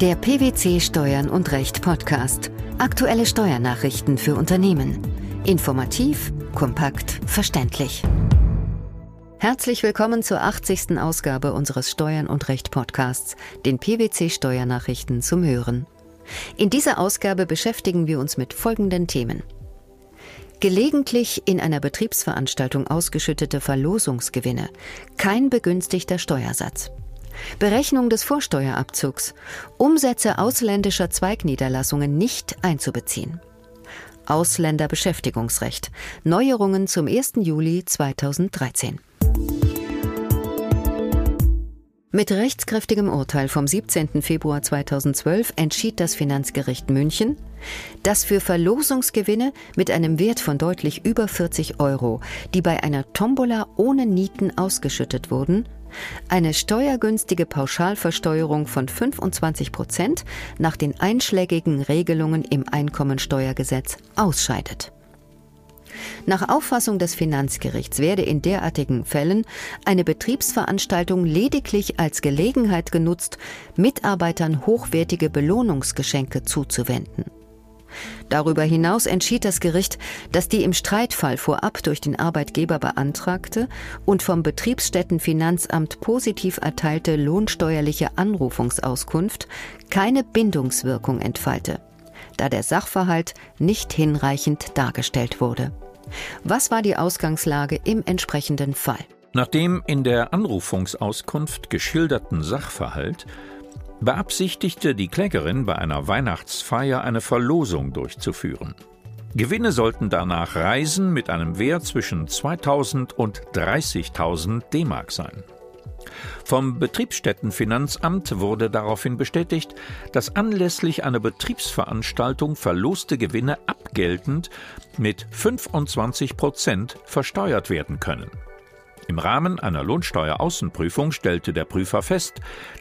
Der PwC Steuern und Recht Podcast. Aktuelle Steuernachrichten für Unternehmen. Informativ, kompakt, verständlich. Herzlich willkommen zur 80. Ausgabe unseres Steuern und Recht Podcasts, den PwC Steuernachrichten zum Hören. In dieser Ausgabe beschäftigen wir uns mit folgenden Themen. Gelegentlich in einer Betriebsveranstaltung ausgeschüttete Verlosungsgewinne. Kein begünstigter Steuersatz. Berechnung des Vorsteuerabzugs. Umsätze ausländischer Zweigniederlassungen nicht einzubeziehen. Ausländerbeschäftigungsrecht. Neuerungen zum 1. Juli 2013. Mit rechtskräftigem Urteil vom 17. Februar 2012 entschied das Finanzgericht München, dass für Verlosungsgewinne mit einem Wert von deutlich über 40 Euro, die bei einer Tombola ohne Nieten ausgeschüttet wurden, eine steuergünstige Pauschalversteuerung von 25 Prozent nach den einschlägigen Regelungen im Einkommensteuergesetz ausscheidet. Nach Auffassung des Finanzgerichts werde in derartigen Fällen eine Betriebsveranstaltung lediglich als Gelegenheit genutzt, Mitarbeitern hochwertige Belohnungsgeschenke zuzuwenden. Darüber hinaus entschied das Gericht, dass die im Streitfall vorab durch den Arbeitgeber beantragte und vom Betriebsstättenfinanzamt positiv erteilte lohnsteuerliche Anrufungsauskunft keine Bindungswirkung entfalte, da der Sachverhalt nicht hinreichend dargestellt wurde. Was war die Ausgangslage im entsprechenden Fall? Nach dem in der Anrufungsauskunft geschilderten Sachverhalt beabsichtigte die Klägerin bei einer Weihnachtsfeier eine Verlosung durchzuführen. Gewinne sollten danach Reisen mit einem Wert zwischen 2000 und 30.000 D-Mark sein. Vom Betriebsstättenfinanzamt wurde daraufhin bestätigt, dass anlässlich einer Betriebsveranstaltung verloste Gewinne abgeltend mit 25 Prozent versteuert werden können. Im Rahmen einer Lohnsteueraußenprüfung stellte der Prüfer fest,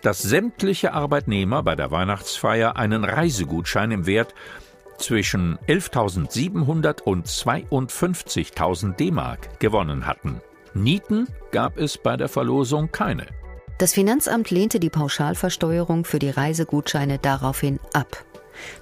dass sämtliche Arbeitnehmer bei der Weihnachtsfeier einen Reisegutschein im Wert zwischen 11.700 und 52.000 D-Mark gewonnen hatten. Nieten gab es bei der Verlosung keine. Das Finanzamt lehnte die Pauschalversteuerung für die Reisegutscheine daraufhin ab.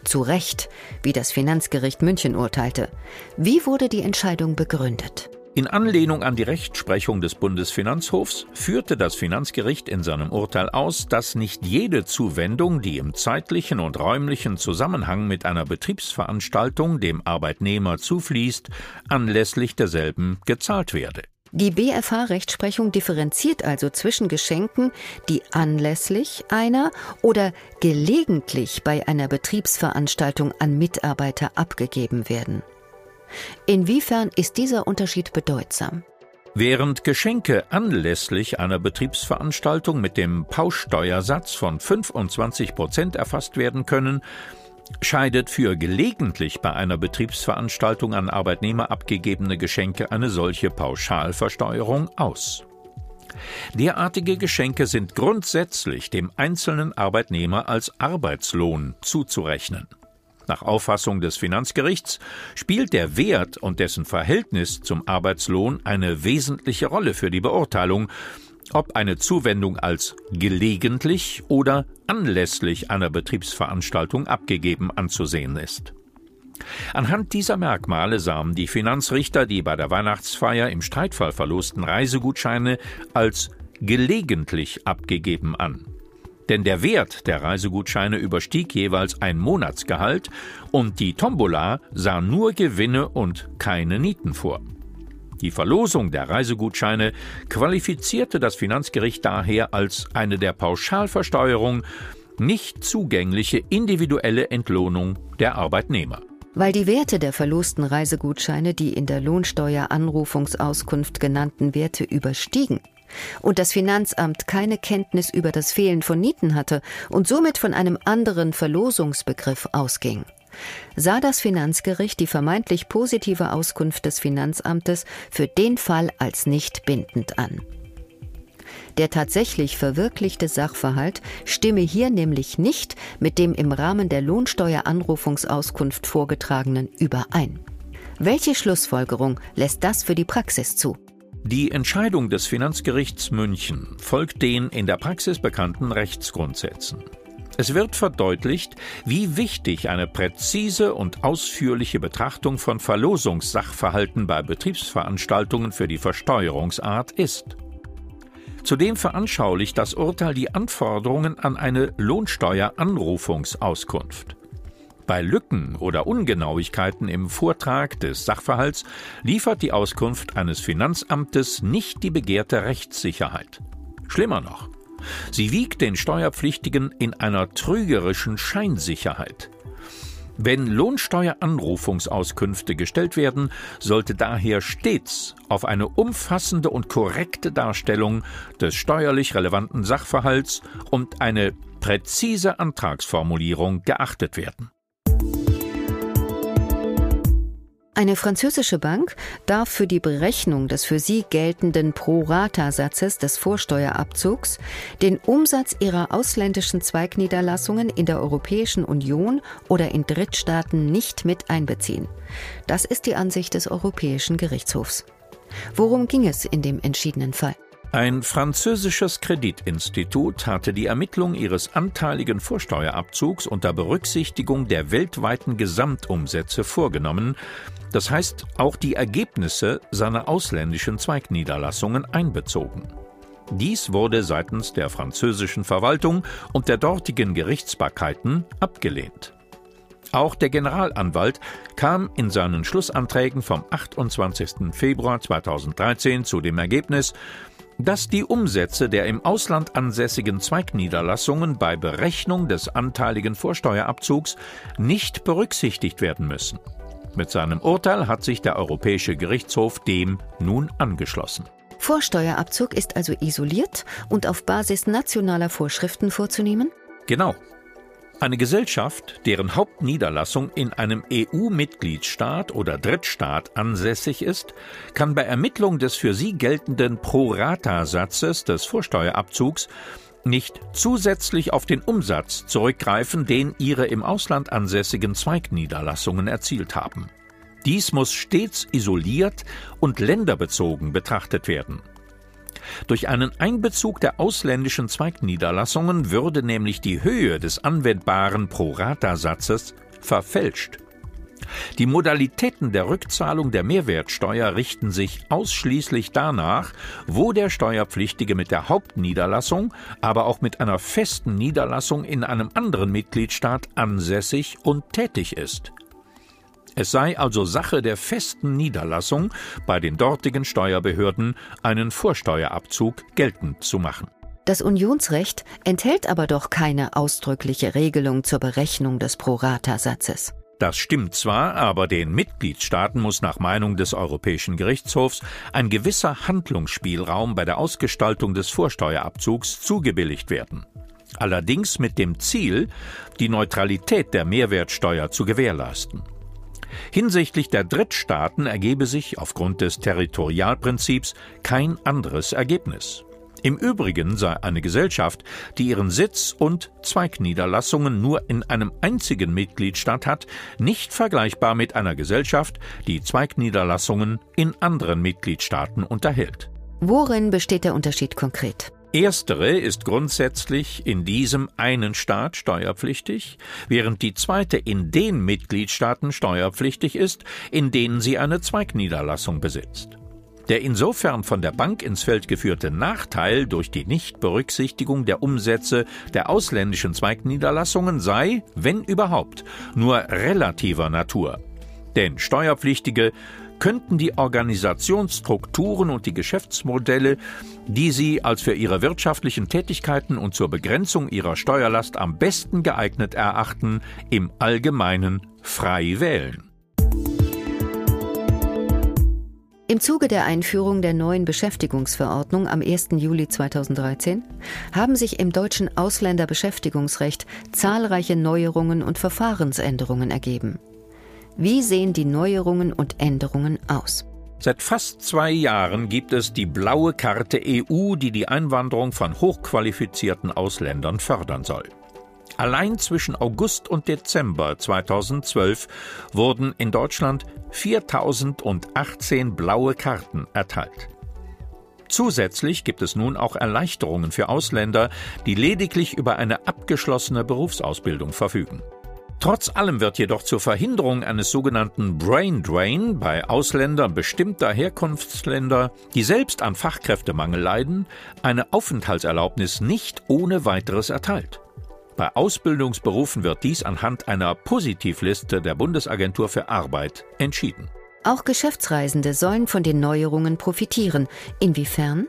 Zu Recht, wie das Finanzgericht München urteilte. Wie wurde die Entscheidung begründet? In Anlehnung an die Rechtsprechung des Bundesfinanzhofs führte das Finanzgericht in seinem Urteil aus, dass nicht jede Zuwendung, die im zeitlichen und räumlichen Zusammenhang mit einer Betriebsveranstaltung dem Arbeitnehmer zufließt, anlässlich derselben gezahlt werde. Die BFH-Rechtsprechung differenziert also zwischen Geschenken, die anlässlich einer oder gelegentlich bei einer Betriebsveranstaltung an Mitarbeiter abgegeben werden. Inwiefern ist dieser Unterschied bedeutsam? Während Geschenke anlässlich einer Betriebsveranstaltung mit dem Pauschsteuersatz von 25 Prozent erfasst werden können, scheidet für gelegentlich bei einer Betriebsveranstaltung an Arbeitnehmer abgegebene Geschenke eine solche Pauschalversteuerung aus. Derartige Geschenke sind grundsätzlich dem einzelnen Arbeitnehmer als Arbeitslohn zuzurechnen. Nach Auffassung des Finanzgerichts spielt der Wert und dessen Verhältnis zum Arbeitslohn eine wesentliche Rolle für die Beurteilung, ob eine Zuwendung als gelegentlich oder anlässlich einer Betriebsveranstaltung abgegeben anzusehen ist. Anhand dieser Merkmale sahen die Finanzrichter die bei der Weihnachtsfeier im Streitfall verlosten Reisegutscheine als gelegentlich abgegeben an denn der Wert der Reisegutscheine überstieg jeweils ein Monatsgehalt und die Tombola sah nur Gewinne und keine Nieten vor. Die Verlosung der Reisegutscheine qualifizierte das Finanzgericht daher als eine der Pauschalversteuerung nicht zugängliche individuelle Entlohnung der Arbeitnehmer. Weil die Werte der verlosten Reisegutscheine die in der Lohnsteueranrufungsauskunft genannten Werte überstiegen, und das Finanzamt keine Kenntnis über das Fehlen von Nieten hatte und somit von einem anderen Verlosungsbegriff ausging sah das Finanzgericht die vermeintlich positive Auskunft des Finanzamtes für den Fall als nicht bindend an. Der tatsächlich verwirklichte Sachverhalt stimme hier nämlich nicht mit dem im Rahmen der Lohnsteueranrufungsauskunft vorgetragenen überein. Welche Schlussfolgerung lässt das für die Praxis zu? Die Entscheidung des Finanzgerichts München folgt den in der Praxis bekannten Rechtsgrundsätzen. Es wird verdeutlicht, wie wichtig eine präzise und ausführliche Betrachtung von Verlosungssachverhalten bei Betriebsveranstaltungen für die Versteuerungsart ist. Zudem veranschaulicht das Urteil die Anforderungen an eine Lohnsteueranrufungsauskunft. Bei Lücken oder Ungenauigkeiten im Vortrag des Sachverhalts liefert die Auskunft eines Finanzamtes nicht die begehrte Rechtssicherheit. Schlimmer noch, Sie wiegt den Steuerpflichtigen in einer trügerischen Scheinsicherheit. Wenn Lohnsteueranrufungsauskünfte gestellt werden, sollte daher stets auf eine umfassende und korrekte Darstellung des steuerlich relevanten Sachverhalts und eine präzise Antragsformulierung geachtet werden. Eine französische Bank darf für die Berechnung des für sie geltenden Pro-Rata-Satzes des Vorsteuerabzugs den Umsatz ihrer ausländischen Zweigniederlassungen in der Europäischen Union oder in Drittstaaten nicht mit einbeziehen. Das ist die Ansicht des Europäischen Gerichtshofs. Worum ging es in dem entschiedenen Fall? Ein französisches Kreditinstitut hatte die Ermittlung ihres anteiligen Vorsteuerabzugs unter Berücksichtigung der weltweiten Gesamtumsätze vorgenommen, das heißt auch die Ergebnisse seiner ausländischen Zweigniederlassungen einbezogen. Dies wurde seitens der französischen Verwaltung und der dortigen Gerichtsbarkeiten abgelehnt. Auch der Generalanwalt kam in seinen Schlussanträgen vom 28. Februar 2013 zu dem Ergebnis, dass die Umsätze der im Ausland ansässigen Zweigniederlassungen bei Berechnung des anteiligen Vorsteuerabzugs nicht berücksichtigt werden müssen. Mit seinem Urteil hat sich der Europäische Gerichtshof dem nun angeschlossen. Vorsteuerabzug ist also isoliert und auf Basis nationaler Vorschriften vorzunehmen? Genau. Eine Gesellschaft, deren Hauptniederlassung in einem EU-Mitgliedstaat oder Drittstaat ansässig ist, kann bei Ermittlung des für sie geltenden Pro-Rata-Satzes des Vorsteuerabzugs nicht zusätzlich auf den Umsatz zurückgreifen, den ihre im Ausland ansässigen Zweigniederlassungen erzielt haben. Dies muss stets isoliert und länderbezogen betrachtet werden. Durch einen Einbezug der ausländischen Zweigniederlassungen würde nämlich die Höhe des anwendbaren Pro-Rata-Satzes verfälscht. Die Modalitäten der Rückzahlung der Mehrwertsteuer richten sich ausschließlich danach, wo der Steuerpflichtige mit der Hauptniederlassung, aber auch mit einer festen Niederlassung in einem anderen Mitgliedstaat ansässig und tätig ist. Es sei also Sache der festen Niederlassung, bei den dortigen Steuerbehörden einen Vorsteuerabzug geltend zu machen. Das Unionsrecht enthält aber doch keine ausdrückliche Regelung zur Berechnung des Prorata-Satzes. Das stimmt zwar, aber den Mitgliedstaaten muss nach Meinung des Europäischen Gerichtshofs ein gewisser Handlungsspielraum bei der Ausgestaltung des Vorsteuerabzugs zugebilligt werden. Allerdings mit dem Ziel, die Neutralität der Mehrwertsteuer zu gewährleisten. Hinsichtlich der Drittstaaten ergebe sich aufgrund des Territorialprinzips kein anderes Ergebnis. Im Übrigen sei eine Gesellschaft, die ihren Sitz und Zweigniederlassungen nur in einem einzigen Mitgliedstaat hat, nicht vergleichbar mit einer Gesellschaft, die Zweigniederlassungen in anderen Mitgliedstaaten unterhält. Worin besteht der Unterschied konkret? Erstere ist grundsätzlich in diesem einen Staat steuerpflichtig, während die zweite in den Mitgliedstaaten steuerpflichtig ist, in denen sie eine Zweigniederlassung besitzt. Der insofern von der Bank ins Feld geführte Nachteil durch die Nichtberücksichtigung der Umsätze der ausländischen Zweigniederlassungen sei, wenn überhaupt, nur relativer Natur. Denn Steuerpflichtige könnten die Organisationsstrukturen und die Geschäftsmodelle, die sie als für ihre wirtschaftlichen Tätigkeiten und zur Begrenzung ihrer Steuerlast am besten geeignet erachten, im Allgemeinen frei wählen. Im Zuge der Einführung der neuen Beschäftigungsverordnung am 1. Juli 2013 haben sich im deutschen Ausländerbeschäftigungsrecht zahlreiche Neuerungen und Verfahrensänderungen ergeben. Wie sehen die Neuerungen und Änderungen aus? Seit fast zwei Jahren gibt es die blaue Karte EU, die die Einwanderung von hochqualifizierten Ausländern fördern soll. Allein zwischen August und Dezember 2012 wurden in Deutschland 4018 blaue Karten erteilt. Zusätzlich gibt es nun auch Erleichterungen für Ausländer, die lediglich über eine abgeschlossene Berufsausbildung verfügen. Trotz allem wird jedoch zur Verhinderung eines sogenannten Brain Drain bei Ausländern bestimmter Herkunftsländer, die selbst an Fachkräftemangel leiden, eine Aufenthaltserlaubnis nicht ohne weiteres erteilt. Bei Ausbildungsberufen wird dies anhand einer Positivliste der Bundesagentur für Arbeit entschieden. Auch Geschäftsreisende sollen von den Neuerungen profitieren. Inwiefern?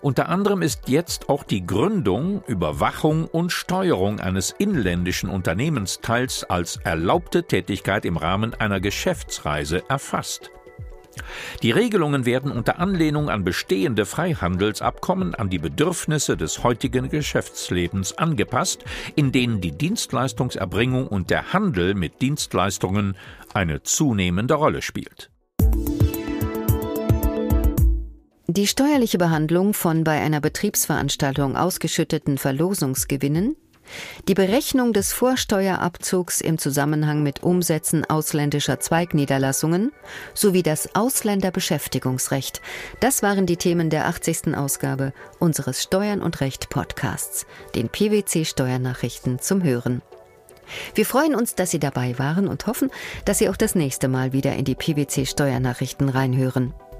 Unter anderem ist jetzt auch die Gründung, Überwachung und Steuerung eines inländischen Unternehmensteils als erlaubte Tätigkeit im Rahmen einer Geschäftsreise erfasst. Die Regelungen werden unter Anlehnung an bestehende Freihandelsabkommen an die Bedürfnisse des heutigen Geschäftslebens angepasst, in denen die Dienstleistungserbringung und der Handel mit Dienstleistungen eine zunehmende Rolle spielt. Die steuerliche Behandlung von bei einer Betriebsveranstaltung ausgeschütteten Verlosungsgewinnen, die Berechnung des Vorsteuerabzugs im Zusammenhang mit Umsätzen ausländischer Zweigniederlassungen sowie das Ausländerbeschäftigungsrecht, das waren die Themen der 80. Ausgabe unseres Steuern und Recht Podcasts, den PwC Steuernachrichten zum Hören. Wir freuen uns, dass Sie dabei waren und hoffen, dass Sie auch das nächste Mal wieder in die PwC Steuernachrichten reinhören.